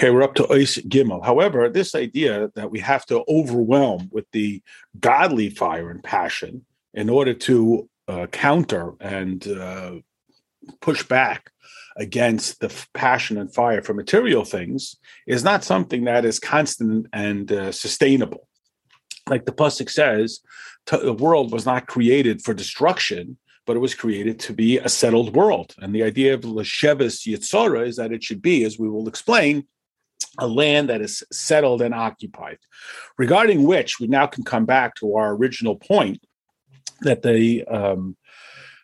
Okay, we're up to Ois Gimel. However, this idea that we have to overwhelm with the godly fire and passion in order to uh, counter and uh, push back against the passion and fire for material things is not something that is constant and uh, sustainable. Like the pasuk says, the world was not created for destruction, but it was created to be a settled world. And the idea of Leshevis Yitzora is that it should be, as we will explain, a land that is settled and occupied. Regarding which, we now can come back to our original point that the um,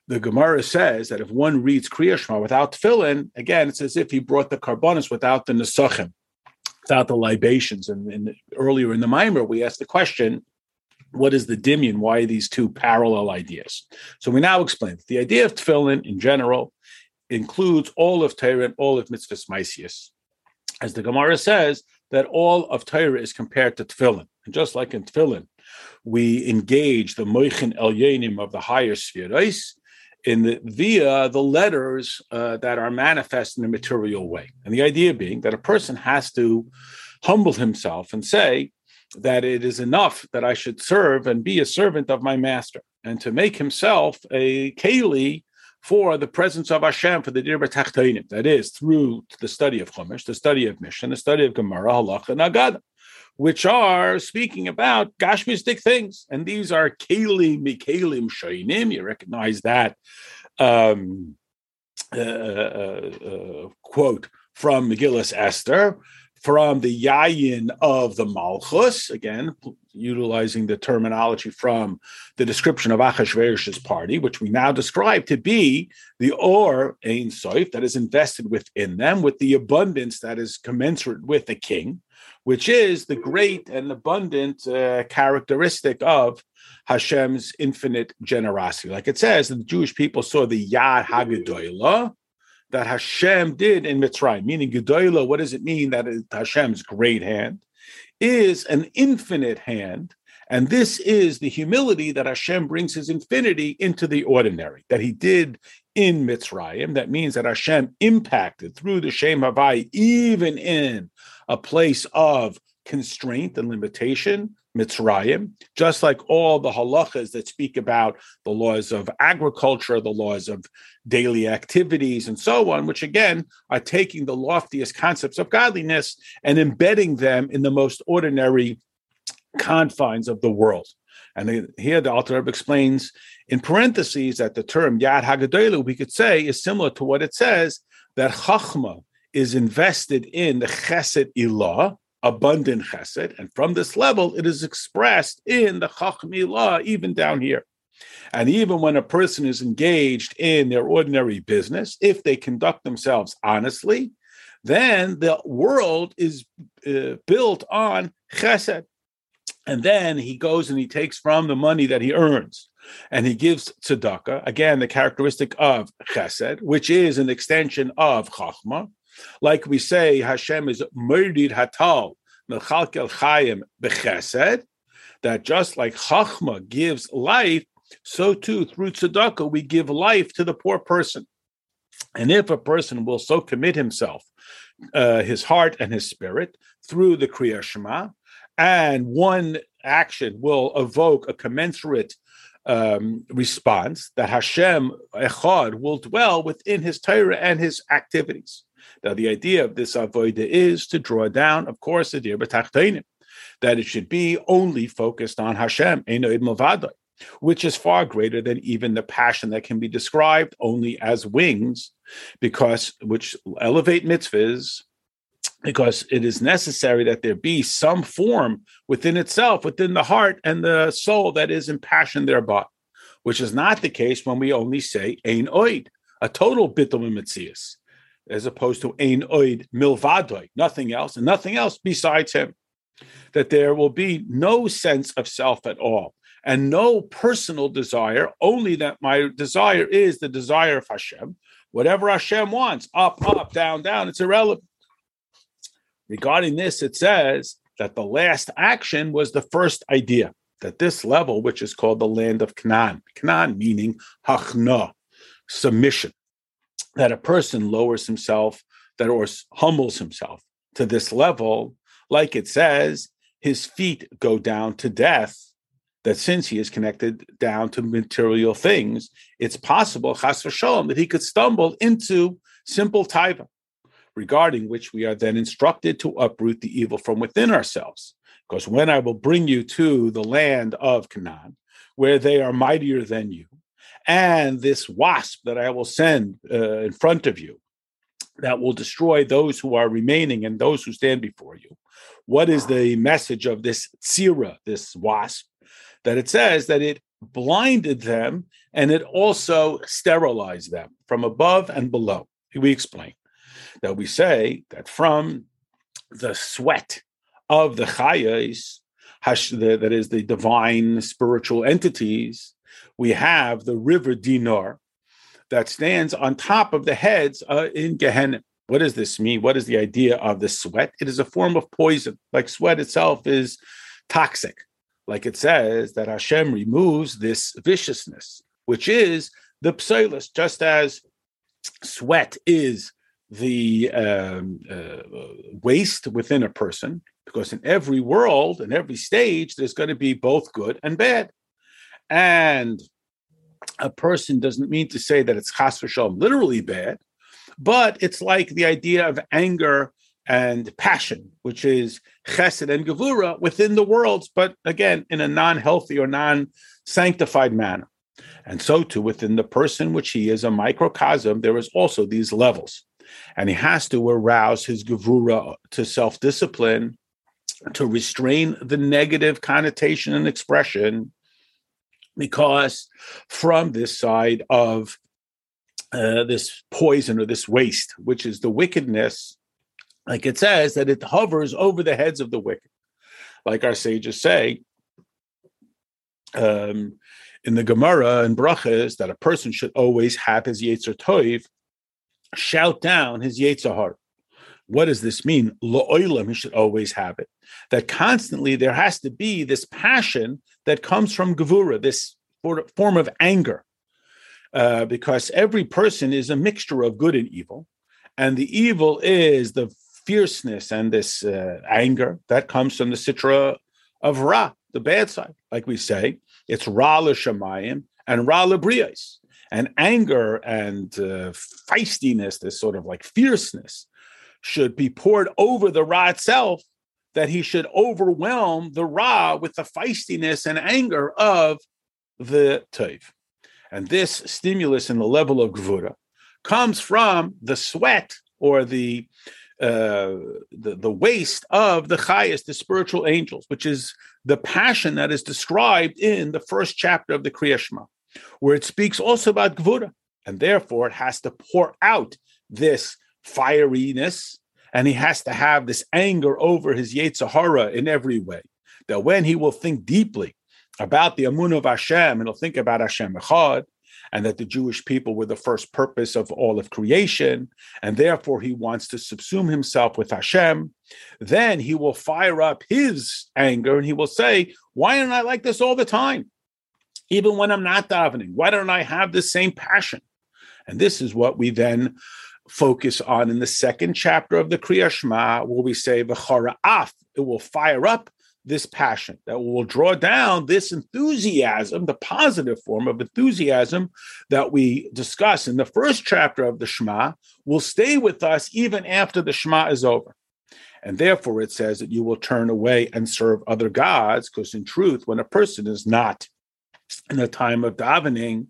the Gemara says that if one reads Kriya Shema without tefillin, again, it's as if he brought the karbonis without the nesachim, without the libations. And, and earlier in the Mimer, we asked the question, what is the dimion? Why these two parallel ideas? So we now explain that the idea of tefillin in general includes all of Torah and all of mitzvahs maisius. As the Gemara says, that all of Torah is compared to tefillin. And just like in tefillin, we engage the moichin elyenim of the higher spheres in the, via the letters uh, that are manifest in a material way. And the idea being that a person has to humble himself and say, that it is enough that I should serve and be a servant of my master, and to make himself a keli for the presence of Hashem for the Dirba Tachtainim. That is through the study of Chumash, the study of Mishnah, the study of Gemara, Halacha, and Agada, which are speaking about Gashmistic things, and these are kelim mikelim shainim. You recognize that um, uh, uh, uh, quote from Megillus Esther from the yayin of the Malchus, again, utilizing the terminology from the description of Achashverosh's party, which we now describe to be the Or Ein Soif that is invested within them, with the abundance that is commensurate with the king, which is the great and abundant uh, characteristic of Hashem's infinite generosity. Like it says, the Jewish people saw the Yad Hagadolah, that Hashem did in Mitzrayim, meaning Gedolah, what does it mean that Hashem's great hand? Is an infinite hand. And this is the humility that Hashem brings his infinity into the ordinary, that he did in Mitzrayim. That means that Hashem impacted through the Shem Havai, even in a place of constraint and limitation, Mitzrayim, just like all the halachas that speak about the laws of agriculture, the laws of daily activities, and so on, which again are taking the loftiest concepts of godliness and embedding them in the most ordinary confines of the world. And here the Alter Rebbe explains in parentheses that the term Yad Hagadolu, we could say, is similar to what it says that Chachma is invested in the Chesed Ilah, abundant chesed. And from this level, it is expressed in the chachmi law, even down here. And even when a person is engaged in their ordinary business, if they conduct themselves honestly, then the world is uh, built on chesed. And then he goes and he takes from the money that he earns and he gives tzedakah, again, the characteristic of chesed, which is an extension of chachma. Like we say, Hashem is morid hatal, mechalkel chayim bechesed, that just like chachma gives life, so too through tzedakah we give life to the poor person. And if a person will so commit himself, uh, his heart and his spirit through the Kriya Shema, and one action will evoke a commensurate um, response that Hashem Echad will dwell within his Torah and his activities. Now, the idea of this avoida is to draw down, of course, the dir that it should be only focused on Hashem, which is far greater than even the passion that can be described only as wings, because which elevate mitzvahs, because it is necessary that there be some form within itself, within the heart and the soul that is impassioned thereby, which is not the case when we only say ein oid, a total bitul mitzias as opposed to ein oid milvadoi, nothing else, and nothing else besides him. That there will be no sense of self at all and no personal desire, only that my desire is the desire of Hashem. Whatever Hashem wants, up, up, down, down, it's irrelevant. Regarding this, it says that the last action was the first idea, that this level, which is called the land of Canaan, Canaan meaning hachna, submission that a person lowers himself, that or humbles himself to this level, like it says, his feet go down to death. That since he is connected down to material things, it's possible, chas v'shalom, that he could stumble into simple taiva, regarding which we are then instructed to uproot the evil from within ourselves. Because when I will bring you to the land of Canaan, where they are mightier than you, and this wasp that I will send uh, in front of you, that will destroy those who are remaining and those who stand before you. What is the message of this tsira, this wasp? That it says that it blinded them and it also sterilized them from above and below. We explain that we say that from the sweat of the chayas, that is the divine spiritual entities, we have the river Dinur, that stands on top of the heads uh, in Gehenna. What does this mean? What is the idea of the sweat? It is a form of poison. Like sweat itself is toxic. Like it says that Hashem removes this viciousness, which is the psilus, just as sweat is the um, uh, waste within a person, because in every world, in every stage, there's going to be both good and bad. And a person doesn't mean to say that it's chas v'shalom literally bad, but it's like the idea of anger and passion, which is chesed and gevura within the worlds, but again, in a non-healthy or non-sanctified manner. And so too, within the person which he is a microcosm, there is also these levels. And he has to arouse his gevura to self-discipline, to restrain the negative connotation and expression, because from this side of uh, this poison or this waste, which is the wickedness, like it says, that it hovers over the heads of the wicked. Like our sages say um, in the Gemara and Brachas, that a person should always have his Yetzer Toiv shout down his Yetzer Hara. What does this mean? Lo'olam, he should always have it. That constantly there has to be this passion that comes from Gevura, this form of anger, uh, because every person is a mixture of good and evil. And the evil is the fierceness and this uh, anger that comes from the sitra of Ra, the bad side. Like we say, it's Ra l'shamayim and Ra l'briyas. And anger and uh, feistiness, this sort of like fierceness, should be poured over the Ra itself, that he should overwhelm the Ra with the feistiness and anger of the Tov. And this stimulus in the level of Gvura comes from the sweat or the uh, the, the waste of the highest, the spiritual angels, which is the passion that is described in the first chapter of the Kriyashma, where it speaks also about Gvura. And therefore, it has to pour out this fieriness and he has to have this anger over his Yetzer Hara in every way. That when he will think deeply about the Amun of Hashem, and he'll think about Hashem Echad, and that the Jewish people were the first purpose of all of creation, and therefore he wants to subsume himself with Hashem, then he will fire up his anger and he will say, Why don't I like this all the time? Even when I'm not davening, why don't I have the same passion? And this is what we then focus on in the second chapter of the Kriya Shema, where we say, Af, it will fire up this passion, that will draw down this enthusiasm, the positive form of enthusiasm that we discuss in the first chapter of the Shema, will stay with us even after the Shema is over. And therefore, it says that you will turn away and serve other gods, because in truth, when a person is not in a time of davening,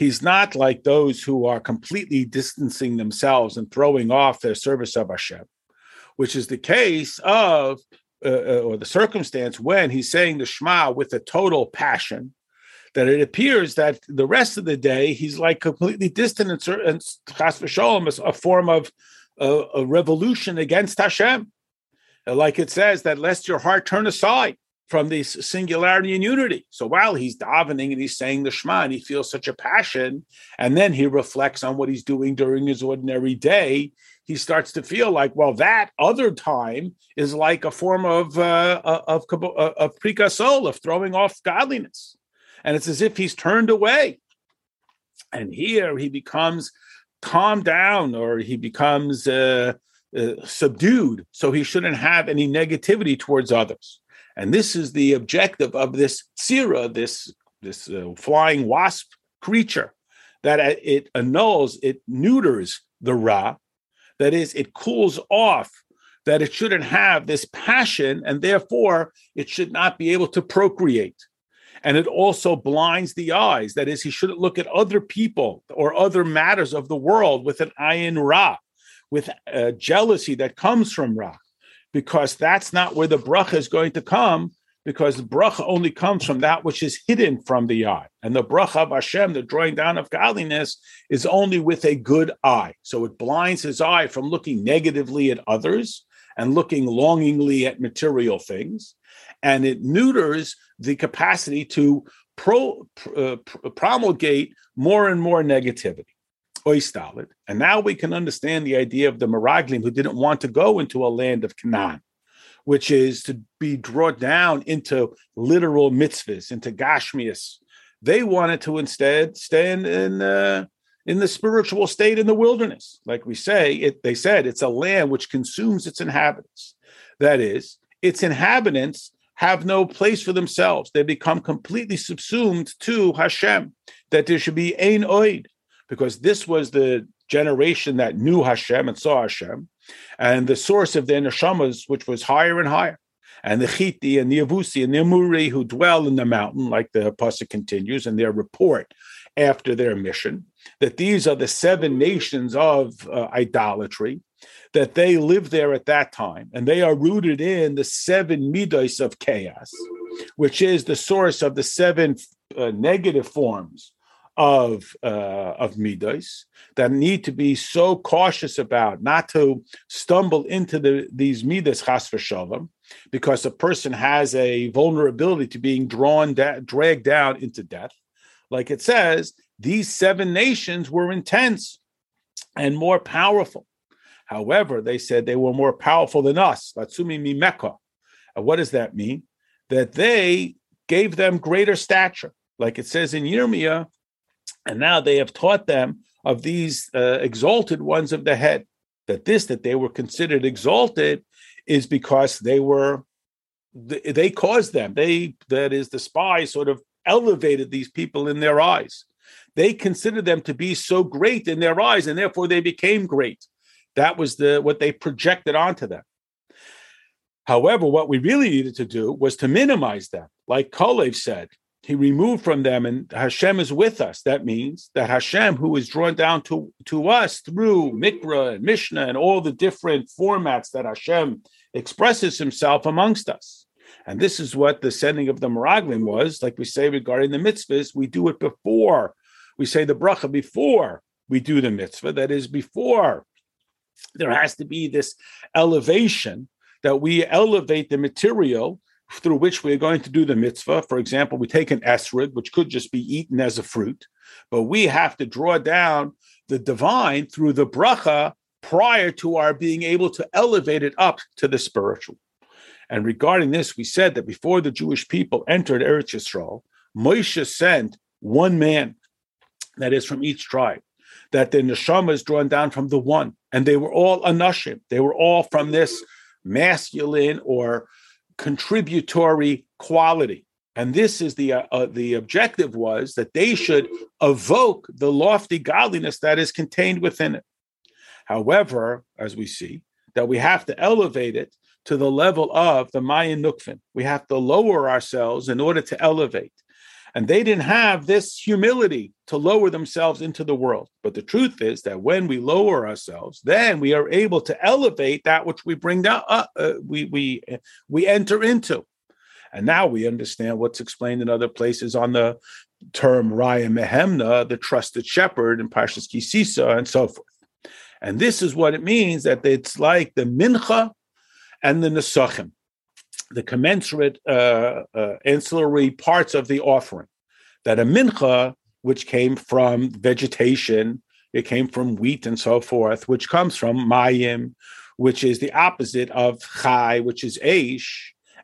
he's not like those who are completely distancing themselves and throwing off their service of Hashem, which is the case of uh, uh, or the circumstance when he's saying the Shema with a total passion, that it appears that the rest of the day he's like completely distant and, and chas v'sholem is a form of a revolution against Hashem. Like it says that lest your heart turn aside from this singularity and unity. So while he's davening and he's saying the Shema and he feels such a passion, and then he reflects on what he's doing during his ordinary day, he starts to feel like, well, that other time is like a form of uh, uh of uh, of prikasol, of throwing off godliness, and it's as if he's turned away. And here he becomes calmed down, or he becomes uh, uh, subdued, so he shouldn't have any negativity towards others. And this is the objective of this tsira, this this uh, flying wasp creature, that it annuls, it neuters the ra, that is, it cools off. That it shouldn't have this passion, and therefore it should not be able to procreate and it also blinds the eyes. That is, he shouldn't look at other people or other matters of the world with an ayin ra, with uh, jealousy that comes from ra, because that's not where the bracha is going to come. Because the bracha only comes from that which is hidden from the eye, and the bracha of Hashem, the drawing down of godliness, is only with a good eye. So it blinds his eye from looking negatively at others and looking longingly at material things, and it neuters the capacity to pro, uh, promulgate more and more negativity. Ois Daled. And now we can understand the idea of the Meraglim who didn't want to go into a land of Canaan, which is to be brought down into literal mitzvahs, into Gashmias. They wanted to instead stand in uh, in the spiritual state in the wilderness. Like we say, it, they said it's a land which consumes its inhabitants. That is, its inhabitants have no place for themselves. They become completely subsumed to Hashem, that there should be ein oid, because this was the generation that knew Hashem and saw Hashem, and the source of their neshamas, which was higher and higher. And the Chiti and the Yevusi and the Amuri who dwell in the mountain, like the Pasuk continues, and their report after their mission, that these are the seven nations of uh, idolatry, that they live there at that time, and they are rooted in the seven midos of chaos, which is the source of the seven uh, negative forms of uh, of midos that need to be so cautious about not to stumble into the these midas chas v'shalom, because a person has a vulnerability to being drawn da- dragged down into death. Like it says, these seven nations were intense and more powerful. However, they said they were more powerful than us. Latsumi mimeka. And what does that mean? That they gave them greater stature, like it says in Yirmiyah, and now they have taught them of these uh, exalted ones of the head. That this, that they were considered exalted, is because they were, they caused them. They, that is, the spies sort of elevated these people in their eyes. They considered them to be so great in their eyes, and therefore they became great. That was the what they projected onto them. However, what we really needed to do was to minimize them. Like Kalev said, he removed from them, and Hashem is with us. That means that Hashem, who is drawn down to, to us through Mikra and Mishnah and all the different formats that Hashem expresses himself amongst us. And this is what the sending of the Meraglim was. Like we say regarding the mitzvahs, we do it before. We say the bracha before we do the mitzvah. That is before there has to be this elevation that we elevate the material through which we're going to do the mitzvah. For example, we take an esrog, which could just be eaten as a fruit, but we have to draw down the divine through the bracha prior to our being able to elevate it up to the spiritual. And regarding this, we said that before the Jewish people entered Eretz Yisrael, Moshe sent one man, that is from each tribe, that the neshama is drawn down from the one, and they were all anashim. They were all from this masculine or contributory quality. And this is the uh, uh, the objective was that they should evoke the lofty godliness that is contained within it. However, as we see, that we have to elevate it to the level of the Mayin Nukvin. We have to lower ourselves in order to elevate. And they didn't have this humility to lower themselves into the world. But the truth is that when we lower ourselves, then we are able to elevate that which we bring down, uh, uh, we, we, we enter into. And now we understand what's explained in other places on the term Raya Mehemna, the trusted shepherd, in Parshas Kisisa, and so forth. And this is what it means that it's like the mincha and the nesachim the commensurate uh, uh, ancillary parts of the offering. That a mincha, which came from vegetation, it came from wheat and so forth, which comes from mayim, which is the opposite of chai, which is aish,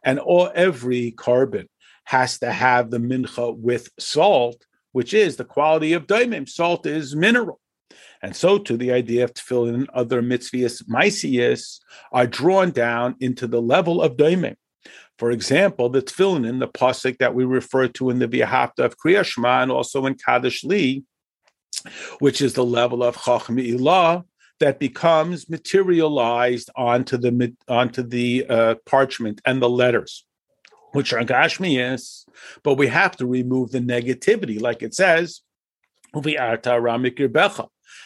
and all every korban has to have the mincha with salt, which is the quality of daimim. Salt is mineral. And so to the idea of tefillin and other mitzvahs, maisias, are drawn down into the level of daimim. For example, the tefillin in the pasuk that we refer to in the V'ahavta of Kriyashma and also in Kadesh Li, which is the level of Chachmi Ilah, that becomes materialized onto the onto the uh, parchment and the letters, which are gashmiyas, but we have to remove the negativity, like it says,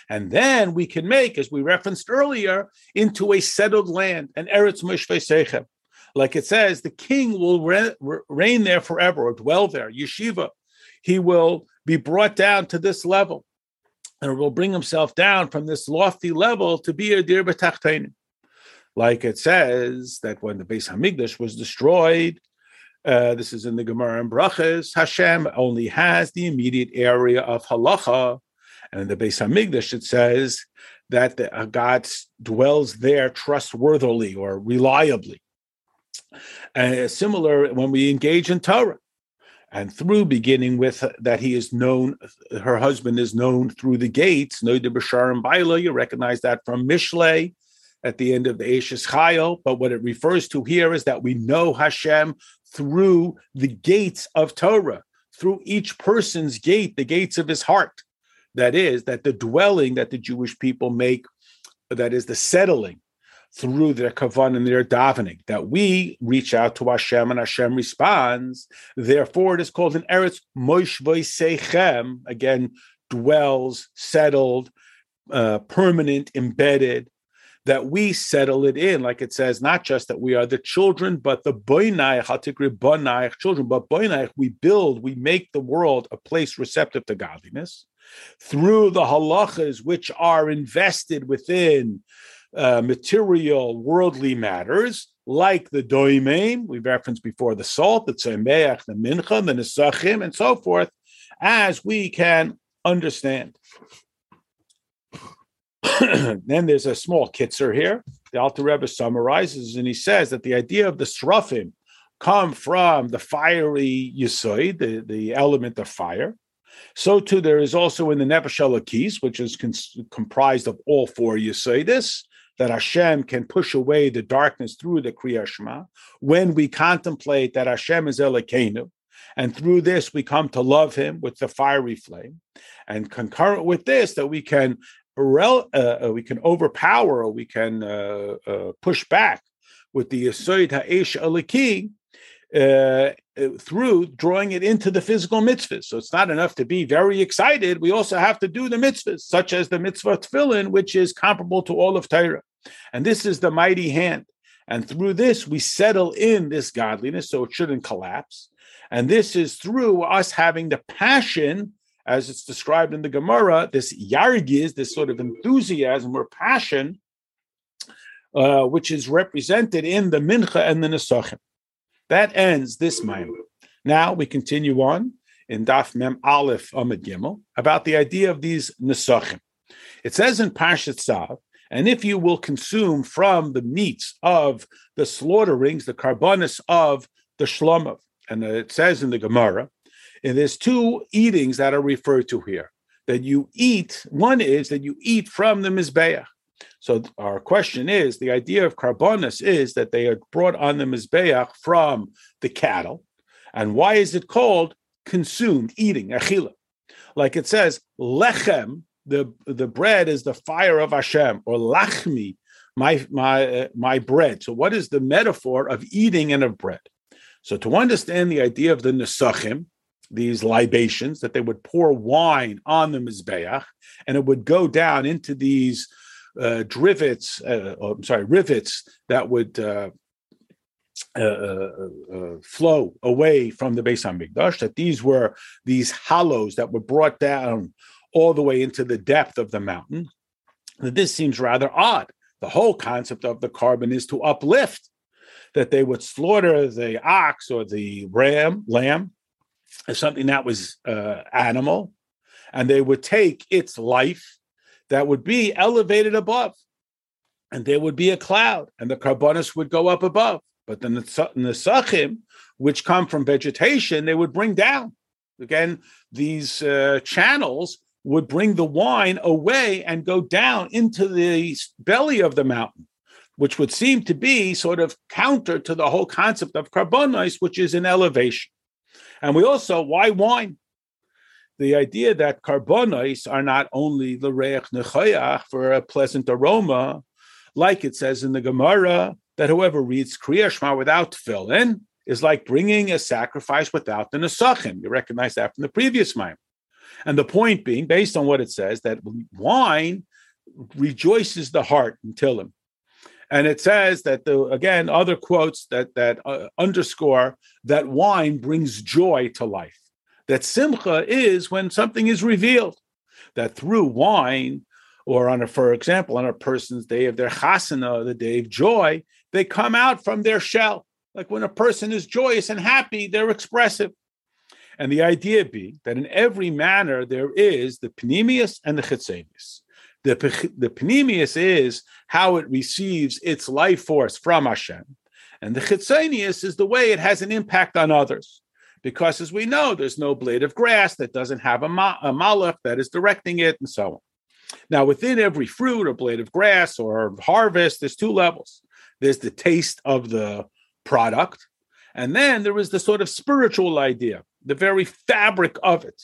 and then we can make, as we referenced earlier, into a settled land, an eretz mishvei Like it says, the king will re- reign there forever or dwell there, yeshiva. He will be brought down to this level and will bring himself down from this lofty level to be a dir b'tachtein. Like it says that when the Beis Hamikdash was destroyed, uh, this is in the Gemara and Brachas, Hashem only has the immediate area of halacha, and in the Beis Hamikdash it says that the, uh, God dwells there trustworthily or reliably. Uh, similar when we engage in Torah and through beginning with that he is known, her husband is known through the gates, Noida Bashar and Baila. You recognize that from Mishle at the end of the Eishes Chayil. But what it refers to here is that we know Hashem through the gates of Torah, through each person's gate, the gates of his heart. That is, that the dwelling that the Jewish people make, that is the settling through their kavan and their davening, that we reach out to Hashem and Hashem responds. Therefore, it is called an Eretz Moishvoi Sechem, again, dwells, settled, uh, permanent, embedded, that we settle it in, like it says, not just that we are the children, but the boinaich, hatikri bonaich, children, but boinaich, we build, we make the world a place receptive to godliness through the halachas which are invested within uh, material, worldly matters, like the doimein, we referenced before the salt, the tzemeach, the mincha, the nesachim, and so forth, as we can understand. then there's a small kitzer here. The Alter Rebbe summarizes, and he says that the idea of the srafim come from the fiery yisoid, the, the element of fire. So too, there is also in the Nefesh which is cons- comprised of all four yisoidis, that Hashem can push away the darkness through the Kriya Shema, when we contemplate that Hashem is Elokeinu, and through this we come to love Him with the fiery flame, and concurrent with this that we can uh, uh, we can overpower or we can uh, uh, push back with the Yesod Ha'esh Aliki uh, uh, through drawing it into the physical mitzvahs. So it's not enough to be very excited. We also have to do the mitzvahs, such as the mitzvah tefillin, which is comparable to all of Torah. And this is the mighty hand. And through this, we settle in this godliness so it shouldn't collapse. And this is through us having the passion, as it's described in the Gemara, this yargiz, this sort of enthusiasm or passion, uh, which is represented in the mincha and the nesachim. That ends this Maimon. Now we continue on in Daf Mem Aleph Amud Gimel about the idea of these nesachim. It says in Parshat Tzav and if you will consume from the meats of the slaughterings, the carbonis of the shlomov, and it says in the Gemara, and there's two eatings that are referred to here that you eat. One is that you eat from the mizbeach. So our question is: the idea of carbonis is that they are brought on the mizbeach from the cattle, and why is it called consumed, eating, achila? Like it says, lechem the the bread is the fire of Hashem or lachmi, my my uh, my bread. So what is the metaphor of eating and of bread? So to understand the idea of the nesachim, these libations that they would pour wine on the mizbeach, and it would go down into these uh, drivets, uh, oh, I'm sorry, rivets that would uh, uh, uh, flow away from the Beis Hamikdash. That these were these hollows that were brought down all the way into the depth of the mountain. This seems rather odd. The whole concept of the korban is to uplift, that they would slaughter the ox or the ram, lamb, as something that was uh, animal, and they would take its life that would be elevated above, and there would be a cloud, and the carbonus would go up above. But then the nesachim, which come from vegetation, they would bring down. Again, these uh, channels would bring the wine away and go down into the belly of the mountain, which would seem to be sort of counter to the whole concept of carbonis, which is an elevation. And we also, why wine? The idea that carbonis are not only the reich nechayach for a pleasant aroma, like it says in the Gemara, that whoever reads Kriya Shema without tefillin is like bringing a sacrifice without the nesachim. You recognize that from the previous mime. And the point being, based on what it says, that wine rejoices the heart in Tillim. And it says that the again other quotes that that uh, underscore that wine brings joy to life. That simcha is when something is revealed. That through wine, or on a, for example, on a person's day of their chasana, the day of joy, they come out from their shell. Like when a person is joyous and happy, they're expressive. And the idea be that in every manner there is the panemius and the chitzenius. The, the panemius is how it receives its life force from Hashem. And the chitzenius is the way it has an impact on others. Because as we know, there's no blade of grass that doesn't have a, ma- a malach that is directing it and so on. Now, within every fruit or blade of grass or harvest, there's two levels. There's the taste of the product, and then there is the sort of spiritual idea, the very fabric of it.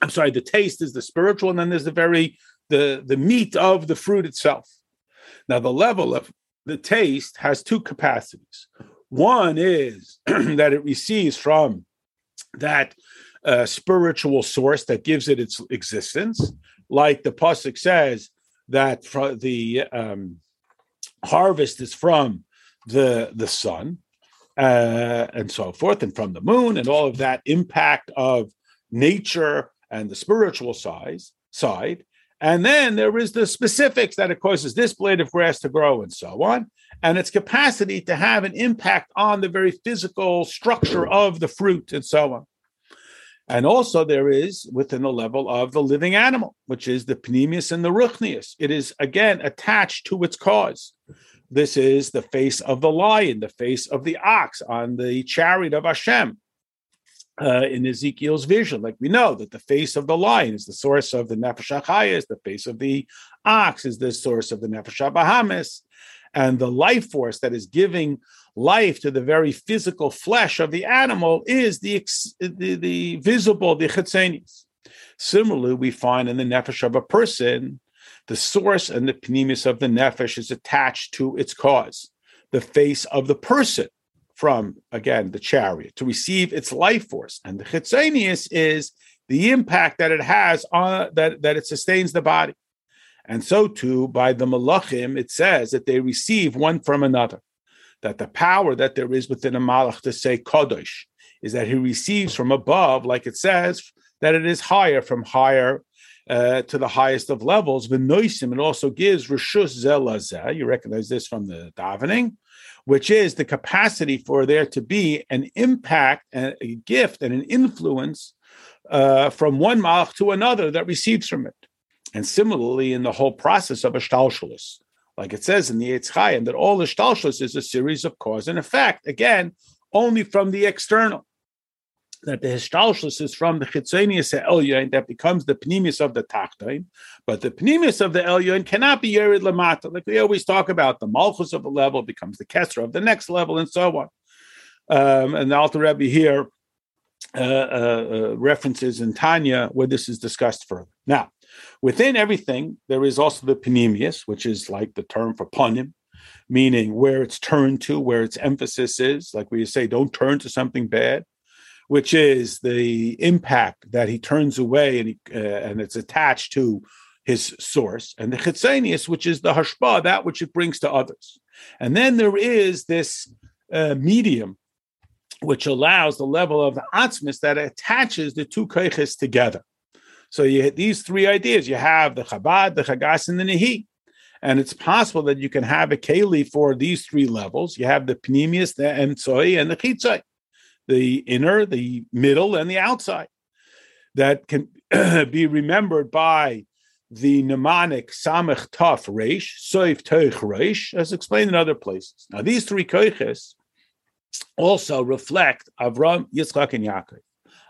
I'm sorry, the taste is the spiritual, and then there's the very the the meat of the fruit itself. Now, the level of the taste has two capacities. One is that it receives from that uh, spiritual source that gives it its existence, like the pasuk says that the um, harvest is from the the sun uh, and so forth, and from the moon, and all of that impact of nature and the spiritual size side. And then there is the specifics that it causes this blade of grass to grow and so on, and its capacity to have an impact on the very physical structure of the fruit and so on. And also there is within the level of the living animal, which is the pneumius and the ruchnius. It is again attached to its cause. This is the face of the lion, the face of the ox on the chariot of Hashem. Uh, in Ezekiel's vision, like we know that the face of the lion is the source of the nefesh is the face of the ox is the source of the nefesh bahamis, and the life force that is giving life to the very physical flesh of the animal is the the, the visible the chetzenis. Similarly, we find in the nefesh of a person the source and the pneumis of the nefesh is attached to its cause, the face of the person from, again, the chariot to receive its life force. And the chitzenius is the impact that it has on that, that it sustains the body. And so too, by the malachim, it says that they receive one from another. That the power that there is within a malach to say kodesh is that he receives from above, like it says, that it is higher from higher uh, to the highest of levels. V'noisim, it also gives rishus zelazeh. You recognize this from the davening, which is the capacity for there to be an impact, and a gift, and an influence uh, from one malach to another that receives from it. And similarly, in the whole process of a shtalshalis, like it says in the Eitz Chaim, that all the shtalshalis is a series of cause and effect. Again, only from the external that the histalshus is from the chitzonius elyon that becomes the pneumius of the tachtoin, but the pneumius of the elyon cannot be yerid lamata. Like we always talk about, the malchus of a level becomes the kesra of the next level, and so on. Um, and the Alter Rebbe here uh, uh, uh, references in Tanya where this is discussed further. Now, within everything, there is also the pneumius, which is like the term for punim, meaning where it's turned to, where its emphasis is. Like we say, don't turn to something bad which is the impact that he turns away and he, uh, and it's attached to his source, and the chitzenius, which is the hashpa, that which it brings to others. And then there is this uh, medium, which allows the level of the atzmis that attaches the two keiches together. So you have these three ideas. You have the Chabad, the Chagas, and the Nehi. And it's possible that you can have a keli for these three levels. You have the Pneumius, the Emtsoi, and the Chitzoi the inner, the middle, and the outside that can be remembered by the mnemonic Samech Taf Reish, Soif Teich Reish, as explained in other places. Now, these three koiches also reflect Avram, Yitzchak, and Yaakov.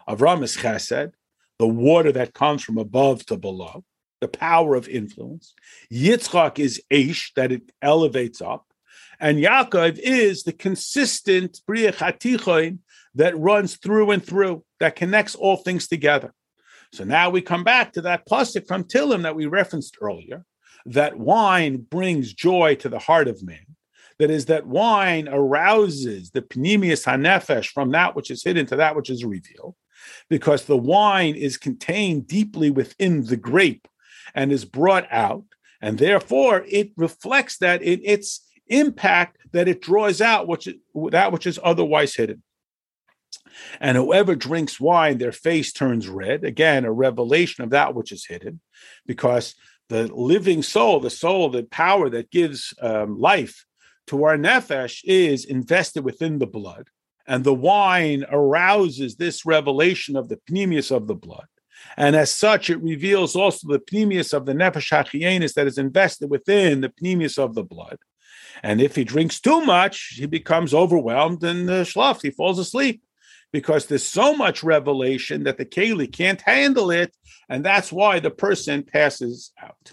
Avram is Chesed, the water that comes from above to below, the power of influence. Yitzchak is Aish, that it elevates up. And Yaakov is the consistent Briach that runs through and through, that connects all things together. So now we come back to that pasuk from Tillim that we referenced earlier, that wine brings joy to the heart of man. That is, that wine arouses the pneumius hanefesh from that which is hidden to that which is revealed, because the wine is contained deeply within the grape and is brought out, and therefore it reflects that in its impact that it draws out which that which is otherwise hidden. And whoever drinks wine, their face turns red. Again, a revelation of that which is hidden, because the living soul, the soul, the power that gives um, life to our nefesh is invested within the blood. And the wine arouses this revelation of the pneumius of the blood. And as such, it reveals also the pneumius of the nefesh hachienis that is invested within the pneumius of the blood. And if he drinks too much, he becomes overwhelmed and uh, schlaft, he falls asleep because there's so much revelation that the Kali can't handle it, and that's why the person passes out.